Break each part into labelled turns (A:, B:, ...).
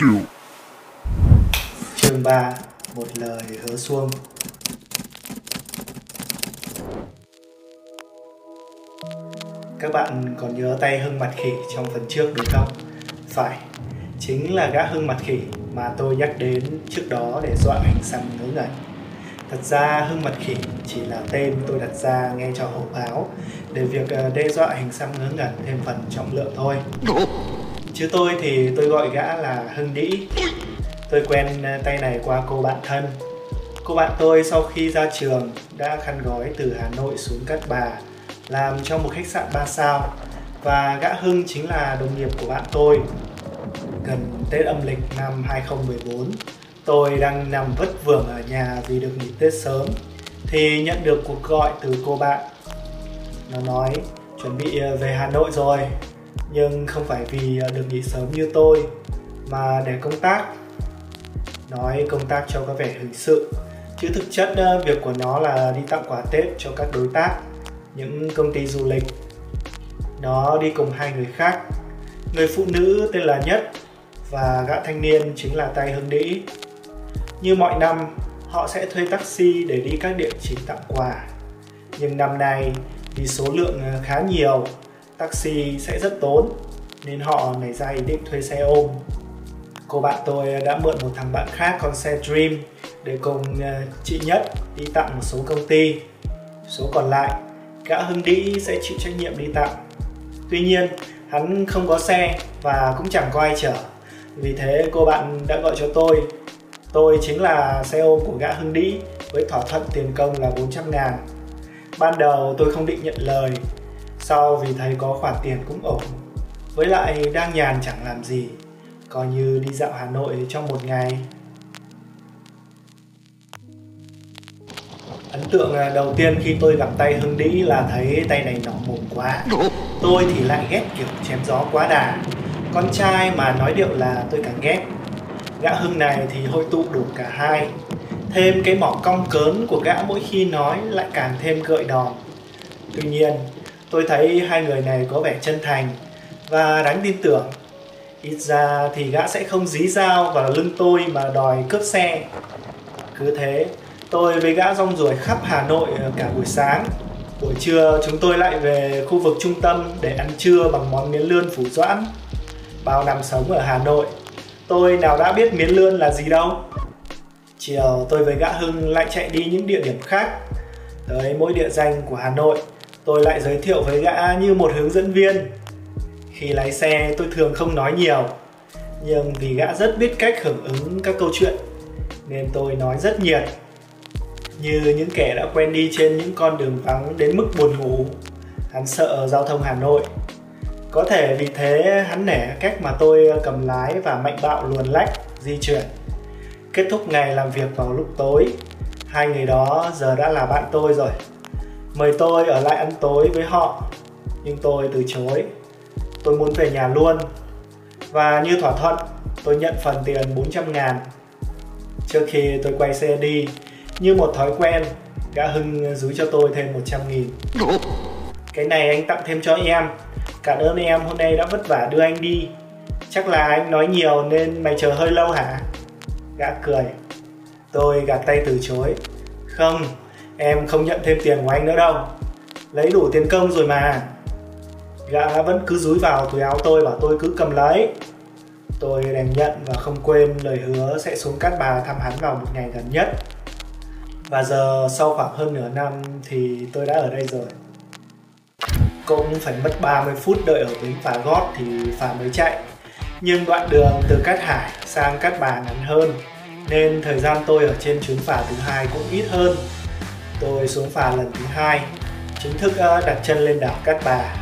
A: You.
B: Chương 3 Một lời hứa xuông Các bạn còn nhớ tay hưng mặt khỉ trong phần trước đúng không? Phải, chính là gã hưng mặt khỉ mà tôi nhắc đến trước đó để dọa hình xăm ngớ ngẩn. Thật ra hưng mặt khỉ chỉ là tên tôi đặt ra nghe cho hổ báo để việc ờ, đe dọa hình xăm ngớ ngẩn thêm phần trọng lượng thôi. Chứ tôi thì tôi gọi gã là hưng đĩ. Tôi quen à, tay này qua cô bạn thân. Cô bạn tôi sau khi ra trường đã khăn gói từ Hà Nội xuống Cát Bà làm trong một khách sạn 3 sao và gã Hưng chính là đồng nghiệp của bạn tôi. Gần Tết âm lịch năm 2014, tôi đang nằm vất vưởng ở nhà vì được nghỉ Tết sớm thì nhận được cuộc gọi từ cô bạn. Nó nói chuẩn bị à, về Hà Nội rồi nhưng không phải vì ờ, được nghỉ sớm như tôi, mà để công tác. Nói công tác cho có vẻ hình sự, chứ thực chất ờ, việc của nó là đi tặng quà Tết cho các đối tác, những công ty du lịch. Nó đi cùng hai người khác. Người phụ nữ tên là nhất và gã thanh niên chính là tay hưng đĩ. Như mọi năm, họ sẽ thuê taxi để đi các địa chỉ tặng quà. Nhưng năm nay, vì số lượng ờ, khá nhiều taxi sẽ rất tốn nên họ nảy ra ý định thuê xe ôm cô bạn tôi đã mượn một thằng bạn khác con xe Dream để cùng ờ, chị Nhất đi tặng một số công ty số còn lại gã Hưng Đĩ sẽ chịu trách nhiệm đi tặng. Tuy nhiên, hắn không có xe và cũng chẳng có ai chở. Vì thế cô bạn đã gọi cho tôi. Tôi chính là xe ôm của gã Hưng Đĩ với thỏa thuận tiền công là 400 ngàn. Ban đầu tôi không định nhận lời, sau vì thấy có khoản tiền cũng ổn. Với lại đang nhàn chẳng làm gì, coi như đi dạo Hà Nội trong một ngày. Ấn tượng à, đầu tiên khi tôi gặp tay hưng đĩ là thấy tay này nỏ mồm quá. Tôi thì lại ghét kiểu chém gió quá đà. Con trai mà nói điệu là tôi càng ghét. Gã hưng này thì hội tụ đủ cả hai. Thêm cái mỏ cong cớn của gã mỗi khi nói lại càng thêm gợi đòn. Tuy nhiên tôi thấy hai người này có vẻ chân thành và đáng tin tưởng ít ra thì gã sẽ không dí dao vào lưng tôi mà đòi cướp xe cứ thế Tôi với gã rong ruổi khắp Hà Nội ờ, cả buổi sáng. Buổi trưa chúng tôi lại về khu vực trung tâm để ăn trưa bằng món miến lươn phủ doãn. Bao năm sống ở Hà Nội, tôi nào đã biết miến lươn là gì đâu. Chiều tôi với gã Hưng lại chạy đi những địa điểm khác. Tới mỗi địa danh của Hà Nội, tôi lại giới thiệu với gã như một hướng dẫn viên. Khi lái xe tôi thường không nói nhiều, nhưng vì gã rất biết cách hưởng ứng các câu chuyện nên tôi nói rất nhiệt. Như những kẻ đã quen đi trên những con đường vắng đến mức buồn ngủ hắn sợ giao thông hà nội. Có thể vì thế hắn nể cách mà tôi cầm lái và mạnh bạo luồn lách di chuyển. Kết thúc ngày làm việc vào lúc tối hai người đó giờ đã là bạn tôi rồi mời tôi ở lại ăn tối với họ nhưng tôi từ chối tôi muốn về nhà luôn và như thỏa thuận tôi nhận phần tiền 400 ngàn trước khi tôi quay xe đi như một thói quen, gã Hưng rúi cho tôi thêm 100 nghìn. Cái này anh tặng thêm cho em. Cảm ơn em hôm nay đã vất vả đưa anh đi. Chắc là anh nói nhiều nên mày chờ hơi lâu hả? Gã cười. Tôi gạt tay từ chối. Không, em không nhận thêm tiền của anh nữa đâu. Lấy đủ tiền công rồi mà. Gã vẫn cứ rúi vào túi áo tôi bảo tôi cứ cầm lấy. Tôi đành nhận và không quên lời hứa sẽ xuống Cát Bà thăm hắn vào một ngày gần nhất. Và giờ sau khoảng hơn nửa năm thì tôi đã ở đây rồi Cũng phải mất 30 phút đợi ở bến phà gót thì phà mới chạy Nhưng đoạn đường từ Cát Hải sang Cát Bà ngắn hơn, Nên thời gian tôi ở trên chuyến phà thứ hai cũng ít hơn Tôi xuống phà lần thứ hai Chính thức ờ, đặt chân lên đảo Cát Bà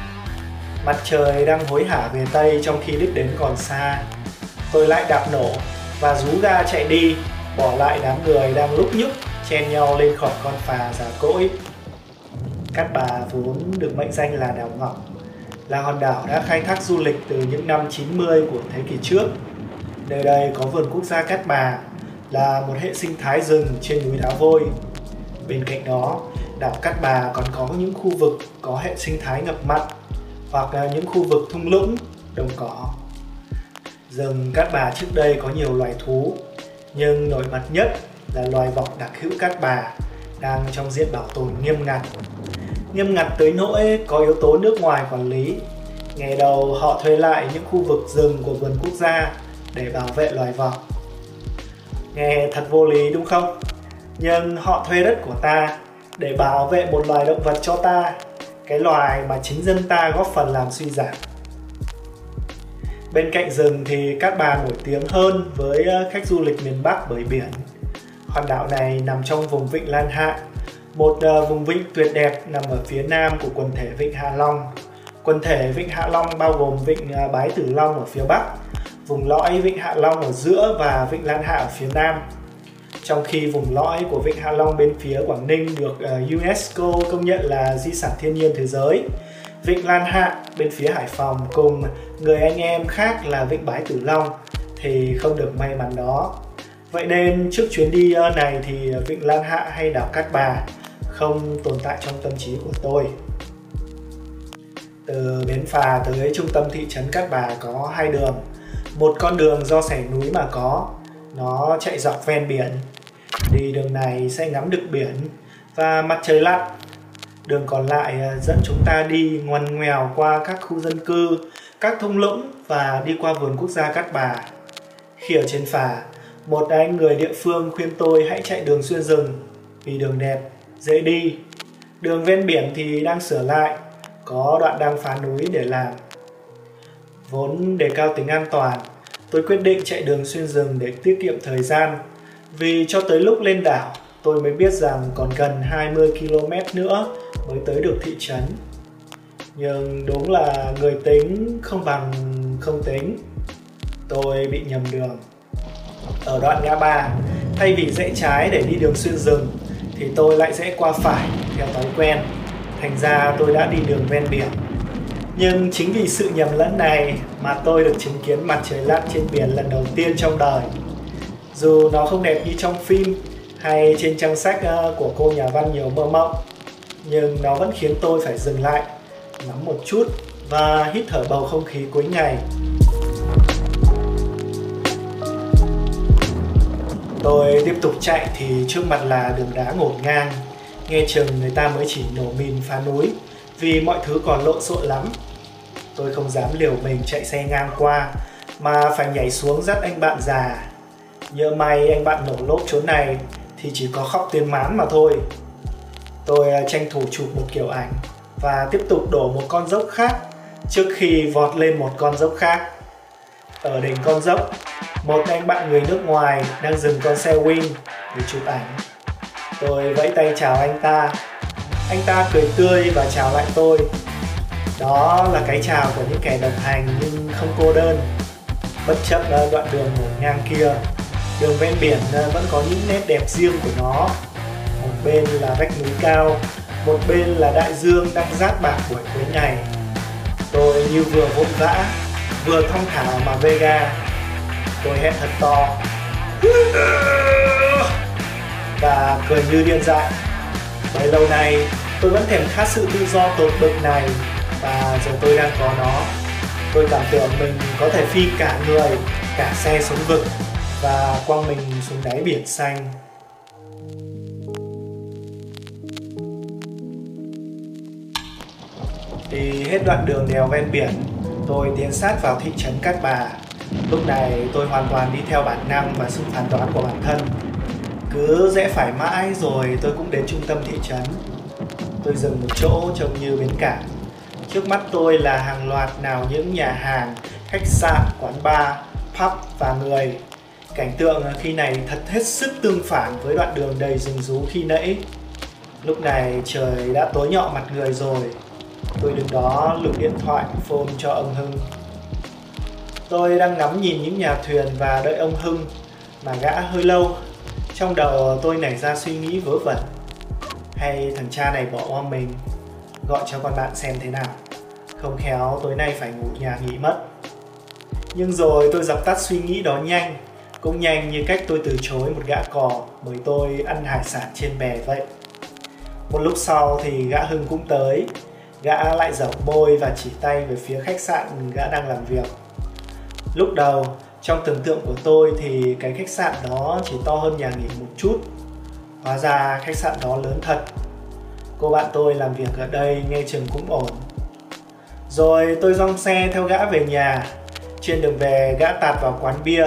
B: Mặt trời đang hối hả về Tây trong khi đích đến còn xa Tôi lại đạp nổ và rú ga chạy đi Bỏ lại đám người đang lúc nhúc chen nhau lên khỏi con phà già cỗi. Cát Bà vốn được mệnh danh là đảo ngọc, là hòn đảo đã khai thác du lịch từ những năm 90 của thế kỷ trước. Nơi đây có vườn quốc gia Cát Bà, là một hệ sinh thái rừng trên núi đá vôi. Bên cạnh đó, đảo Cát Bà còn có những khu vực có hệ sinh thái ngập mặn hoặc là những khu vực thung lũng, đồng cỏ. Rừng Cát Bà trước đây có nhiều loài thú, nhưng nổi bật nhất là loài vọc đặc hữu Cát Bà đang trong diện bảo tồn nghiêm ngặt. Nghiêm ngặt tới nỗi có yếu tố nước ngoài quản lý. Ngày đầu họ thuê lại những khu vực rừng của vườn quốc gia để bảo vệ loài vọc. Nghe thật vô lý đúng không? Nhưng họ thuê đất của ta để bảo vệ một loài động vật cho ta, cái loài mà chính dân ta góp phần làm suy giảm. Bên cạnh rừng thì Cát Bà nổi tiếng hơn với ờ, khách du lịch miền Bắc bởi biển. Hòn đảo này nằm trong vùng vịnh Lan Hạ, một ờ, vùng vịnh tuyệt đẹp nằm ở phía nam của quần thể vịnh Hạ Long. Quần thể vịnh Hạ Long bao gồm vịnh ờ, Bái Tử Long ở phía bắc, vùng lõi vịnh Hạ Long ở giữa và vịnh Lan Hạ ở phía nam. Trong khi vùng lõi của vịnh Hạ Long bên phía Quảng Ninh được ờ, UNESCO công nhận là di sản thiên nhiên thế giới, Vịnh Lan Hạ bên phía Hải Phòng cùng người anh em khác là Vịnh Bái Tử Long thì không được may mắn đó. Vậy nên trước chuyến đi ờ, này thì Vịnh Lan Hạ hay đảo Cát Bà không tồn tại trong tâm trí của tôi. Từ bến phà tới trung tâm thị trấn Cát Bà có hai đường. Một con đường do sẻ núi mà có, nó chạy dọc ven biển. Đi đường này sẽ ngắm được biển và mặt trời lặn Đường còn lại à, dẫn chúng ta đi ngoằn ngoèo qua các khu dân cư, các thung lũng và đi qua vườn quốc gia Cát Bà. Khi ở trên phà, một anh người địa phương khuyên tôi hãy chạy đường xuyên rừng vì đường đẹp, dễ đi. Đường ven biển thì đang sửa lại, có đoạn đang phá núi để làm. Vốn đề cao tính an toàn, tôi quyết định chạy đường xuyên rừng để tiết kiệm thời gian vì cho tới lúc lên đảo, tôi mới biết rằng còn gần 20 km nữa mới tới được thị trấn. Nhưng đúng là người tính không bằng không tính. Tôi bị nhầm đường. Ở đoạn ngã ba, thay vì rẽ trái để đi đường xuyên rừng, thì tôi lại rẽ qua phải theo thói quen. Thành ra tôi đã đi đường ven biển. Nhưng chính vì sự nhầm lẫn này mà tôi được chứng kiến mặt trời lặn trên biển lần đầu tiên trong đời dù nó không đẹp như trong phim hay trên trang sách ờ, của cô nhà văn nhiều mơ mộng, nhưng nó vẫn khiến tôi phải dừng lại, ngắm một chút và hít thở bầu không khí cuối ngày. Tôi tiếp tục chạy thì trước mặt là đường đá ngổn ngang, nghe chừng người ta mới chỉ nổ mìn phá núi, vì mọi thứ còn lộn xộn lắm. Tôi không dám liều mình chạy xe ngang qua, mà phải nhảy xuống dắt anh bạn già nhớ may anh bạn nổ lốp chỗ này thì chỉ có khóc tiếng mán mà thôi. Tôi à, tranh thủ chụp một kiểu ảnh và tiếp tục đổ một con dốc khác trước khi vọt lên một con dốc khác. Ở đỉnh con dốc, một anh bạn người nước ngoài đang dừng con xe win để chụp ảnh. Tôi vẫy tay chào anh ta. Anh ta cười tươi và chào lại tôi. Đó là cái chào của những kẻ đồng hành nhưng không cô đơn. Bất chấp à, đoạn đường ngổn ngang kia đường ven biển à, vẫn có những nét đẹp riêng của nó. Một bên là vách núi cao, một bên là đại dương đang rát bạc buổi cuối ngày. Tôi như vừa vội vã, vừa thong thả mà vega tôi hét thật to. Và cười như điên dại. Bấy lâu nay, tôi vẫn thèm khát sự tự do tột bực này, và giờ tôi đang có nó. Tôi cảm tưởng mình có thể phi cả người, cả xe xuống vực và quăng mình xuống đáy biển xanh Đi hết đoạn đường đèo ven biển, tôi tiến sát vào thị trấn Cát Bà. Lúc này tôi hoàn toàn đi theo bản năng và sự phán đoán của bản thân. Cứ rẽ phải mãi rồi tôi cũng đến trung tâm thị trấn. Tôi dừng một chỗ trông như bến cảng. Trước mắt tôi là hàng loạt nào những nhà hàng, khách sạn, quán bar, pub và người Cảnh tượng khi này thật hết sức tương phản với đoạn đường đầy rừng rú khi nãy. Lúc này trời đã tối nhọ mặt người rồi. Tôi đứng đó lục điện thoại phone cho ông Hưng. Tôi đang ngắm nhìn những nhà thuyền và đợi ông Hưng mà gã hơi lâu. Trong đầu tôi nảy ra suy nghĩ vớ vẩn. Hay thằng cha này bỏ qua mình, gọi cho con bạn xem thế nào. Không khéo tối nay phải ngủ nhà nghỉ mất. Nhưng rồi tôi dập tắt suy nghĩ đó nhanh cũng nhanh như cách tôi từ chối một gã cò mời tôi ăn hải sản trên bè vậy. Một lúc sau thì gã Hưng cũng tới, gã lại dở môi và chỉ tay về phía khách sạn gã đang làm việc. Lúc đầu, trong tưởng tượng của tôi thì cái khách sạn đó chỉ to hơn nhà nghỉ một chút. Hóa ra khách sạn đó lớn thật. Cô bạn tôi làm việc ở đây nghe chừng cũng ổn. Rồi tôi dong xe theo gã về nhà. Trên đường về gã tạt vào quán bia,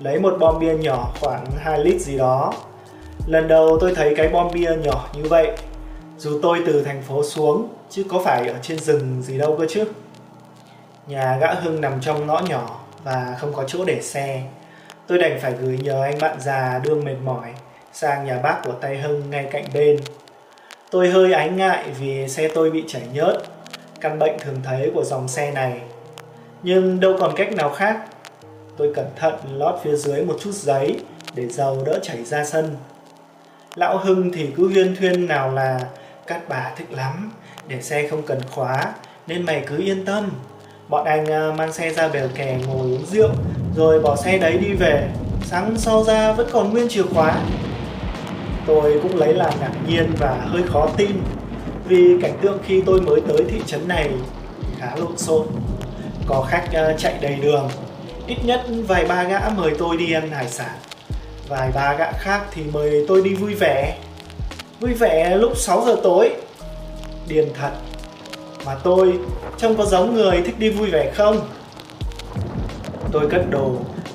B: lấy một bom bia nhỏ khoảng 2 lít gì đó. Lần đầu tôi thấy cái bom bia nhỏ như vậy. Dù tôi từ thành phố xuống, chứ có phải ở trên rừng gì đâu cơ chứ. Nhà gã Hưng nằm trong ngõ nhỏ và không có chỗ để xe. Tôi đành phải gửi nhờ anh bạn già đương mệt mỏi sang nhà bác của tay Hưng ngay cạnh bên. Tôi hơi ái ngại vì xe tôi bị chảy nhớt, căn bệnh thường thấy của dòng xe này. Nhưng đâu còn cách nào khác. Tôi cẩn thận lót phía dưới một chút giấy để dầu đỡ chảy ra sân. Lão Hưng thì cứ huyên thuyên nào là Cát bà thích lắm, để xe không cần khóa, nên mày cứ yên tâm. Bọn anh à, mang xe ra bèo kè ngồi uống rượu, rồi bỏ xe đấy đi về. Sáng sau ra vẫn còn nguyên chìa khóa. Tôi cũng lấy làm ngạc nhiên và hơi khó tin, vì cảnh tượng khi tôi mới tới thị trấn này khá lộn xộn. Có khách à, chạy đầy đường, ít nhất vài ba gã mời tôi đi ăn hải sản. Vài ba gã khác thì mời tôi đi vui vẻ. Vui vẻ lúc 6 giờ tối. Điền thật. Mà tôi trông có giống người thích đi vui vẻ không? Tôi cất đồ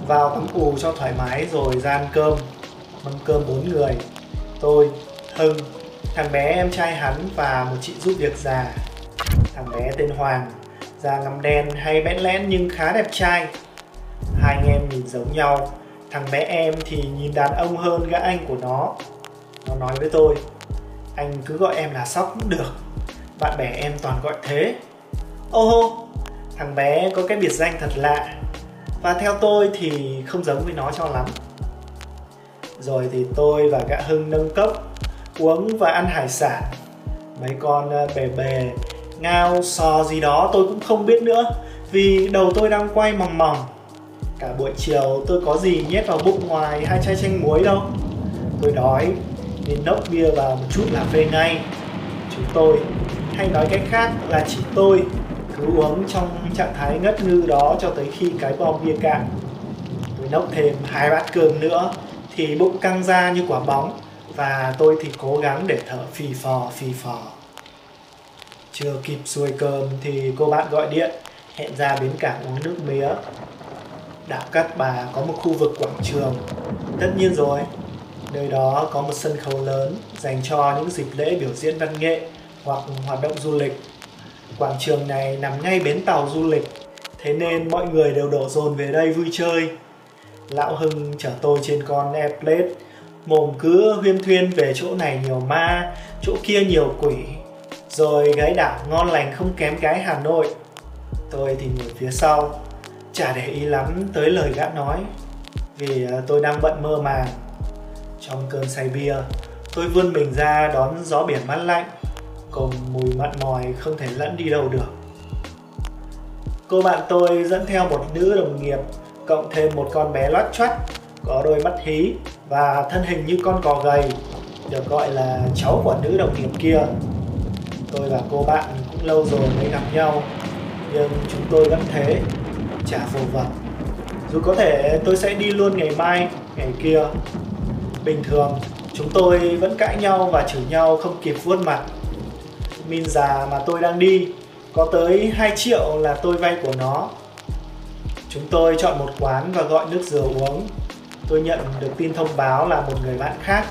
B: vào tắm ù cho thoải mái rồi ra ăn cơm. Mâm cơm bốn người. Tôi, Hưng, thằng bé em trai hắn và một chị giúp việc già. Thằng bé tên Hoàng, da ngăm đen hay bẽn lẽn nhưng khá đẹp trai. Hai anh em nhìn giống nhau, thằng bé em thì nhìn đàn ông hơn gã anh của nó. Nó nói với tôi, anh cứ gọi em là Sóc cũng được. Bạn bè em toàn gọi thế. Ô hô Thằng bé có cái biệt danh thật lạ. Và theo tôi thì không giống với nó cho lắm. Rồi thì tôi và gã Hưng nâng cốc Uống và ăn hải sản. Mấy con ờ, bề bề Ngao, sò gì đó tôi cũng không biết nữa Vì đầu tôi đang quay mòng mòng. Cả buổi chiều tôi có gì nhét vào bụng ngoài hai chai chanh muối đâu. Tôi đói, nên nốc bia vào một chút là phê ngay. Chúng tôi, hay nói cách khác là chỉ tôi, cứ uống trong trạng thái ngất ngư đó cho tới khi cái bom bia cạn. Tôi nốc thêm hai bát cơm nữa, thì bụng căng ra như quả bóng, và tôi thì cố gắng để thở phì phò phì phò. Chưa kịp xuôi cơm thì cô bạn gọi điện, hẹn ra bến cảng uống nước mía đảo cát bà có một khu vực quảng trường tất nhiên rồi Nơi đó có một sân khấu lớn dành cho những dịp lễ biểu diễn văn nghệ hoặc hoạt động du lịch. Quảng trường này nằm ngay bến tàu du lịch, thế nên mọi người đều đổ dồn về đây vui chơi. Lão Hưng chở tôi trên con airplane, mồm cứ huyên thuyên về chỗ này nhiều ma, chỗ kia nhiều quỷ, rồi gái đảo ngon lành không kém cái Hà Nội. Tôi thì ngồi phía sau, chả để ý lắm tới lời gã nói, vì ờ, tôi đang bận mơ màng trong cơn say bia, tôi vươn mình ra đón gió biển mát lạnh, cùng mùi mặn mòi không thể lẫn đi đâu được. Cô bạn tôi dẫn theo một nữ đồng nghiệp, cộng thêm một con bé loắt choắt, có đôi mắt hí và thân hình như con cò gầy, được gọi là cháu của nữ đồng nghiệp kia. Tôi và cô bạn cũng lâu rồi mới gặp nhau, nhưng chúng tôi vẫn thế, chả phù vật. Dù có thể tôi sẽ đi luôn ngày mai, ngày kia, Bình thường, chúng tôi vẫn cãi nhau và chửi nhau không kịp vuốt mặt. Min già mà tôi đang đi, có tới 2 triệu là tôi vay của nó. Chúng tôi chọn một quán và gọi nước dừa uống. Tôi nhận được tin thông báo là một người bạn khác,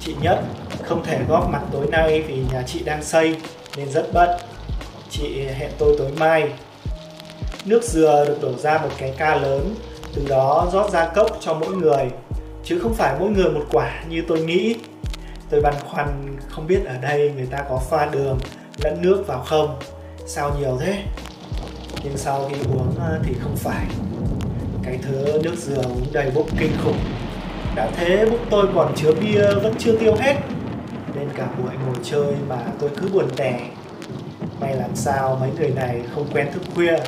B: chị Nhất, không thể góp mặt tối nay vì nhà chị đang xây nên rất bận. Chị hẹn tôi tối mai. Nước dừa được đổ ra một cái ca lớn, từ đó rót ra cốc cho mỗi người chứ không phải mỗi người một quả như tôi nghĩ. Tôi băn khoăn không biết ở đây người ta có pha đường lẫn nước vào không? Sao nhiều thế? Nhưng sau khi uống ờ, thì không phải. Cái thứ nước dừa uống đầy bụng kinh khủng. Đã thế bụng tôi còn chứa bia vẫn chưa tiêu hết nên cả buổi ngồi chơi mà tôi cứ buồn tẻ. May làm sao mấy người này không quen thức khuya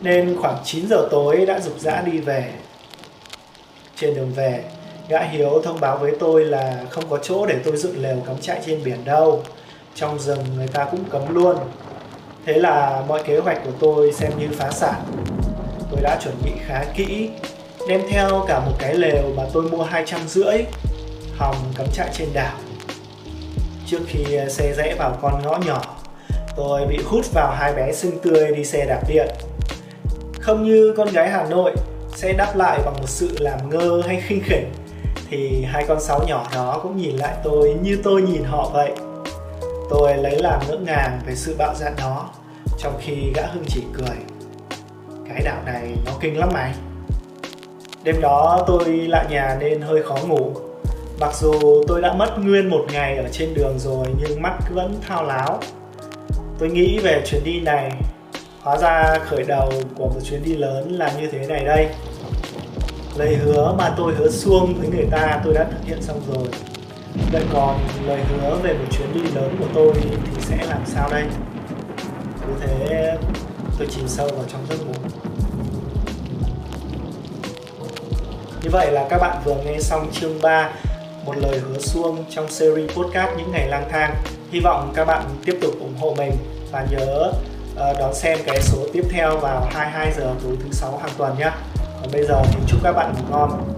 B: nên khoảng 9 giờ tối đã rục rã đi về trên đường về, Gã Hiếu thông báo với tôi là không có chỗ để tôi dựng lều cắm trại trên biển đâu. Trong rừng người ta cũng cấm luôn. Thế là mọi kế hoạch của tôi xem như phá sản. tôi đã chuẩn bị khá kỹ, đem theo cả một cái lều mà tôi mua hai trăm rưỡi, hòng cắm trại trên đảo trước khi xe rẽ vào con ngõ nhỏ, tôi bị hút vào hai bé xinh tươi đi xe đạp điện không như con gái hà nội sẽ đáp lại bằng một sự làm ngơ hay khinh khỉnh, thì hai con sáo nhỏ đó cũng nhìn lại tôi như tôi nhìn họ vậy. Tôi lấy làm ngỡ ngàng về sự bạo dạn đó, trong khi gã hưng chỉ cười. Cái đảo này nó kinh lắm mày. Đêm đó tôi lại nhà nên hơi khó ngủ. Mặc dù tôi đã mất nguyên một ngày ở trên đường rồi, nhưng mắt vẫn thao láo. Tôi nghĩ về chuyến đi này hóa ra khởi đầu của một chuyến đi lớn là như thế này đây. Lời hứa mà tôi hứa xuông với người ta tôi đã thực hiện xong rồi. Vậy còn lời hứa về một chuyến đi lớn của tôi thì sẽ làm sao đây? Cứ thế, tôi chìm sâu vào trong giấc ngủ. Như vậy là các bạn vừa nghe xong chương 3 một lời hứa xuông trong series podcast những ngày lang thang. Hy vọng các bạn tiếp tục ủng hộ mình và nhớ Ờ, đón xem cái số tiếp theo vào 22 giờ tối thứ sáu hàng tuần nhé còn bây giờ thì chúc các bạn ngủ ngon.